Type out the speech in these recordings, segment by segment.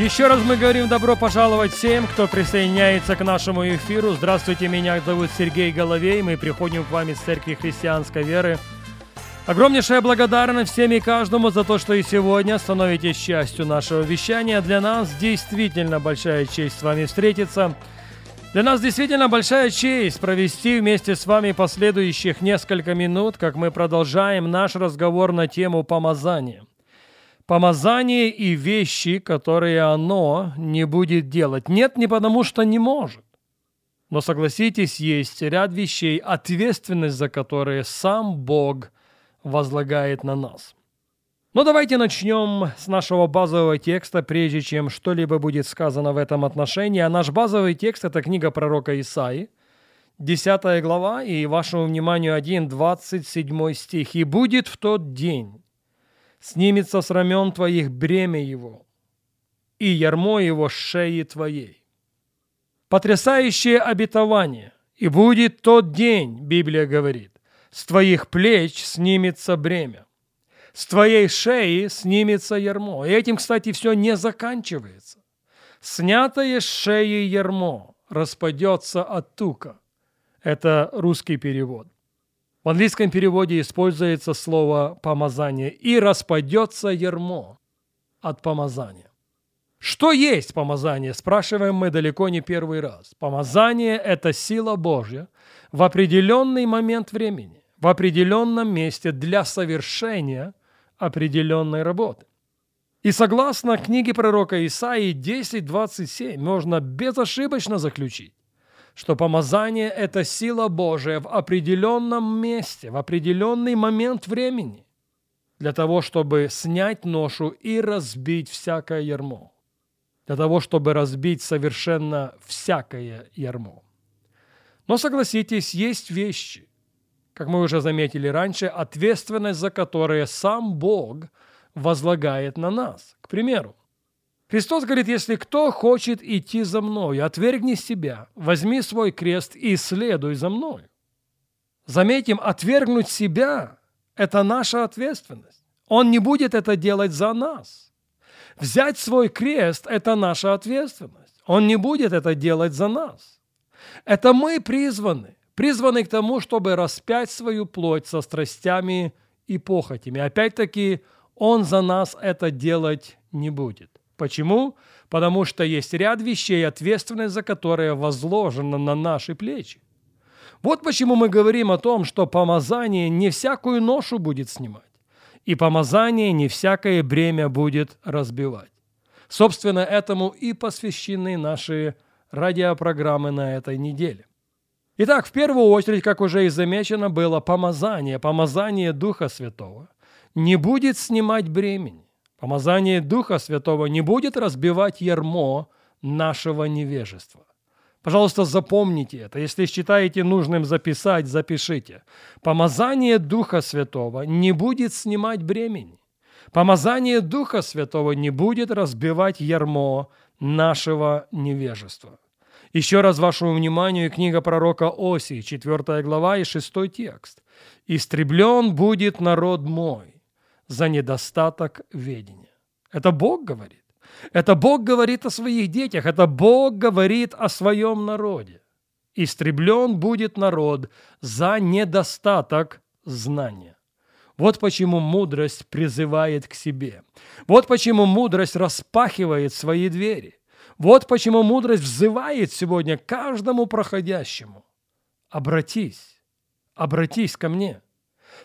Еще раз мы говорим добро пожаловать всем, кто присоединяется к нашему эфиру. Здравствуйте, меня зовут Сергей Головей. Мы приходим к вам из Церкви Христианской Веры. Огромнейшая благодарность всем и каждому за то, что и сегодня становитесь частью нашего вещания. Для нас действительно большая честь с вами встретиться. Для нас действительно большая честь провести вместе с вами последующих несколько минут, как мы продолжаем наш разговор на тему помазания помазание и вещи, которые оно не будет делать. Нет, не потому что не может. Но согласитесь, есть ряд вещей, ответственность за которые сам Бог возлагает на нас. Но давайте начнем с нашего базового текста, прежде чем что-либо будет сказано в этом отношении. А наш базовый текст – это книга пророка Исаи, 10 глава, и вашему вниманию 1, 27 стих. «И будет в тот день, снимется с рамен твоих бремя его, и ярмо его шеи твоей. Потрясающее обетование, и будет тот день, Библия говорит, с твоих плеч снимется бремя, с твоей шеи снимется ярмо. И этим, кстати, все не заканчивается. Снятое с шеи ярмо распадется от тука. Это русский перевод. В английском переводе используется слово «помазание» и распадется ермо от помазания. Что есть помазание, спрашиваем мы далеко не первый раз. Помазание – это сила Божья в определенный момент времени, в определенном месте для совершения определенной работы. И согласно книге пророка Исаии 10.27 можно безошибочно заключить, что помазание – это сила Божия в определенном месте, в определенный момент времени, для того, чтобы снять ношу и разбить всякое ярмо, для того, чтобы разбить совершенно всякое ярмо. Но согласитесь, есть вещи, как мы уже заметили раньше, ответственность за которые сам Бог возлагает на нас. К примеру, Христос говорит, если кто хочет идти за мной, отвергни себя, возьми свой крест и следуй за мной. Заметим, отвергнуть себя – это наша ответственность. Он не будет это делать за нас. Взять свой крест – это наша ответственность. Он не будет это делать за нас. Это мы призваны, призваны к тому, чтобы распять свою плоть со страстями и похотями. Опять-таки, Он за нас это делать не будет. Почему? Потому что есть ряд вещей, ответственность за которые возложена на наши плечи. Вот почему мы говорим о том, что помазание не всякую ношу будет снимать, и помазание не всякое бремя будет разбивать. Собственно, этому и посвящены наши радиопрограммы на этой неделе. Итак, в первую очередь, как уже и замечено, было помазание, помазание Духа Святого не будет снимать бремени. Помазание Духа Святого не будет разбивать ярмо нашего невежества. Пожалуйста, запомните это. Если считаете нужным записать, запишите. Помазание Духа Святого не будет снимать бремени. Помазание Духа Святого не будет разбивать ярмо нашего невежества. Еще раз вашему вниманию книга пророка Осии, 4 глава и 6 текст. «Истреблен будет народ мой, за недостаток ведения. Это Бог говорит. Это Бог говорит о своих детях. Это Бог говорит о своем народе. Истреблен будет народ за недостаток знания. Вот почему мудрость призывает к себе. Вот почему мудрость распахивает свои двери. Вот почему мудрость взывает сегодня каждому проходящему. Обратись, обратись ко мне.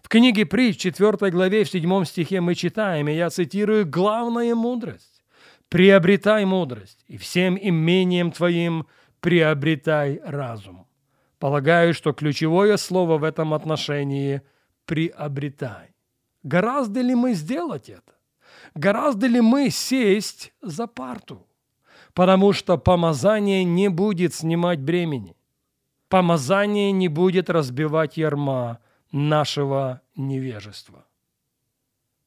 В книге Притч, 4 главе, в 7 стихе мы читаем, и я цитирую, «Главная мудрость. Приобретай мудрость, и всем имением твоим приобретай разум». Полагаю, что ключевое слово в этом отношении – «приобретай». Гораздо ли мы сделать это? Гораздо ли мы сесть за парту? Потому что помазание не будет снимать бремени. Помазание не будет разбивать ярма – нашего невежества.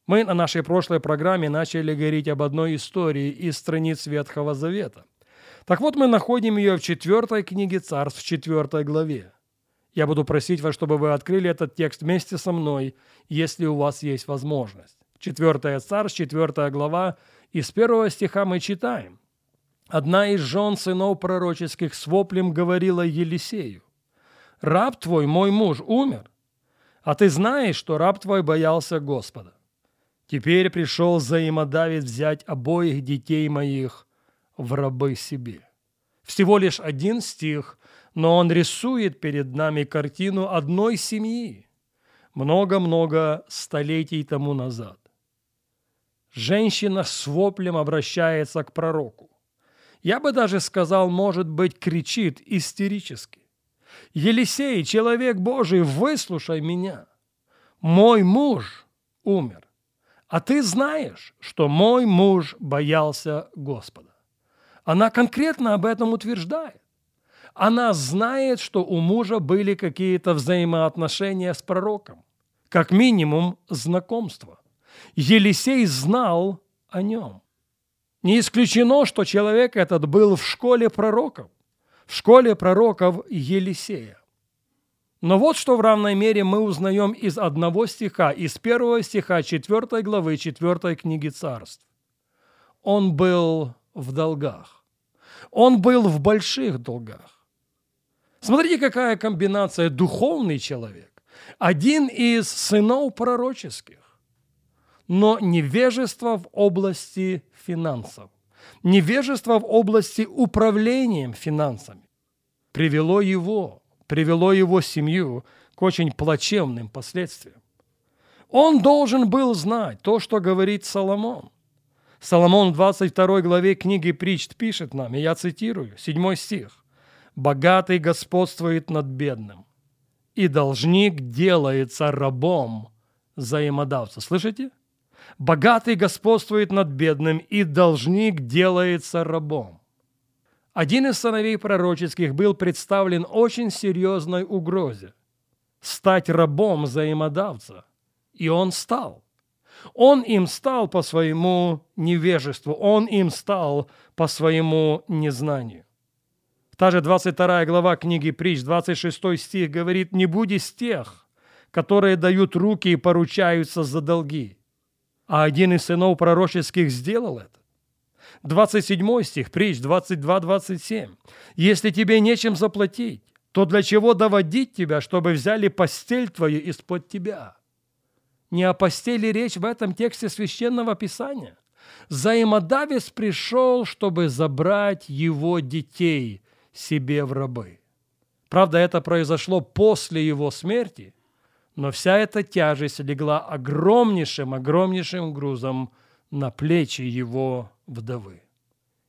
Мы на нашей прошлой программе начали говорить об одной истории из страниц Ветхого Завета. Так вот, мы находим ее в четвертой книге Царств, в четвертой главе. Я буду просить вас, чтобы вы открыли этот текст вместе со мной, если у вас есть возможность. Четвертая Царств, четвертая глава, из первого стиха мы читаем. Одна из жен сынов пророческих с воплем говорила Елисею, «Раб твой, мой муж, умер, а ты знаешь, что раб твой боялся Господа. Теперь пришел взаимодавец взять обоих детей моих в рабы себе. Всего лишь один стих, но он рисует перед нами картину одной семьи много-много столетий тому назад. Женщина с воплем обращается к пророку. Я бы даже сказал, может быть, кричит истерически. «Елисей, человек Божий, выслушай меня. Мой муж умер. А ты знаешь, что мой муж боялся Господа. Она конкретно об этом утверждает. Она знает, что у мужа были какие-то взаимоотношения с пророком. Как минимум, знакомство. Елисей знал о нем. Не исключено, что человек этот был в школе пророков, в школе пророков Елисея. Но вот что в равной мере мы узнаем из одного стиха, из первого стиха 4 главы 4 книги царств. Он был в долгах. Он был в больших долгах. Смотрите, какая комбинация. Духовный человек, один из сынов пророческих, но невежество в области финансов, невежество в области управления финансами привело его привело его семью к очень плачевным последствиям. Он должен был знать то, что говорит Соломон. Соломон в 22 главе книги Притч пишет нам, и я цитирую, 7 стих. «Богатый господствует над бедным, и должник делается рабом взаимодавца». Слышите? Богатый господствует над бедным, и должник делается рабом. Один из сыновей пророческих был представлен очень серьезной угрозе – стать рабом взаимодавца. И он стал. Он им стал по своему невежеству, он им стал по своему незнанию. Та же 22 глава книги Притч, 26 стих говорит, «Не будь из тех, которые дают руки и поручаются за долги». А один из сынов пророческих сделал это. 27 стих, притч 22-27. «Если тебе нечем заплатить, то для чего доводить тебя, чтобы взяли постель твою из-под тебя?» Не о постели речь в этом тексте Священного Писания. Взаимодавец пришел, чтобы забрать его детей себе в рабы. Правда, это произошло после его смерти, но вся эта тяжесть легла огромнейшим, огромнейшим грузом на плечи его вдовы.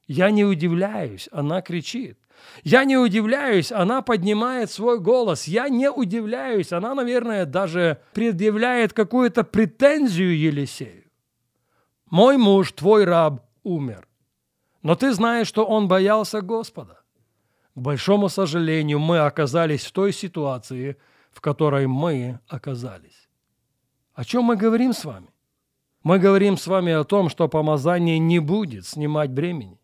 Я не удивляюсь, она кричит. Я не удивляюсь, она поднимает свой голос. Я не удивляюсь, она, наверное, даже предъявляет какую-то претензию Елисею. Мой муж, твой раб, умер. Но ты знаешь, что он боялся Господа. К большому сожалению, мы оказались в той ситуации, в которой мы оказались. О чем мы говорим с вами? Мы говорим с вами о том, что помазание не будет снимать бремени.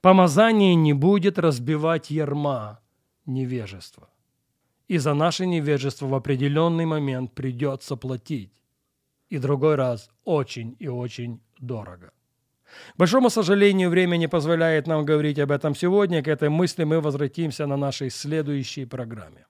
Помазание не будет разбивать ярма невежества. И за наше невежество в определенный момент придется платить. И другой раз очень и очень дорого. К большому сожалению, время не позволяет нам говорить об этом сегодня. К этой мысли мы возвратимся на нашей следующей программе.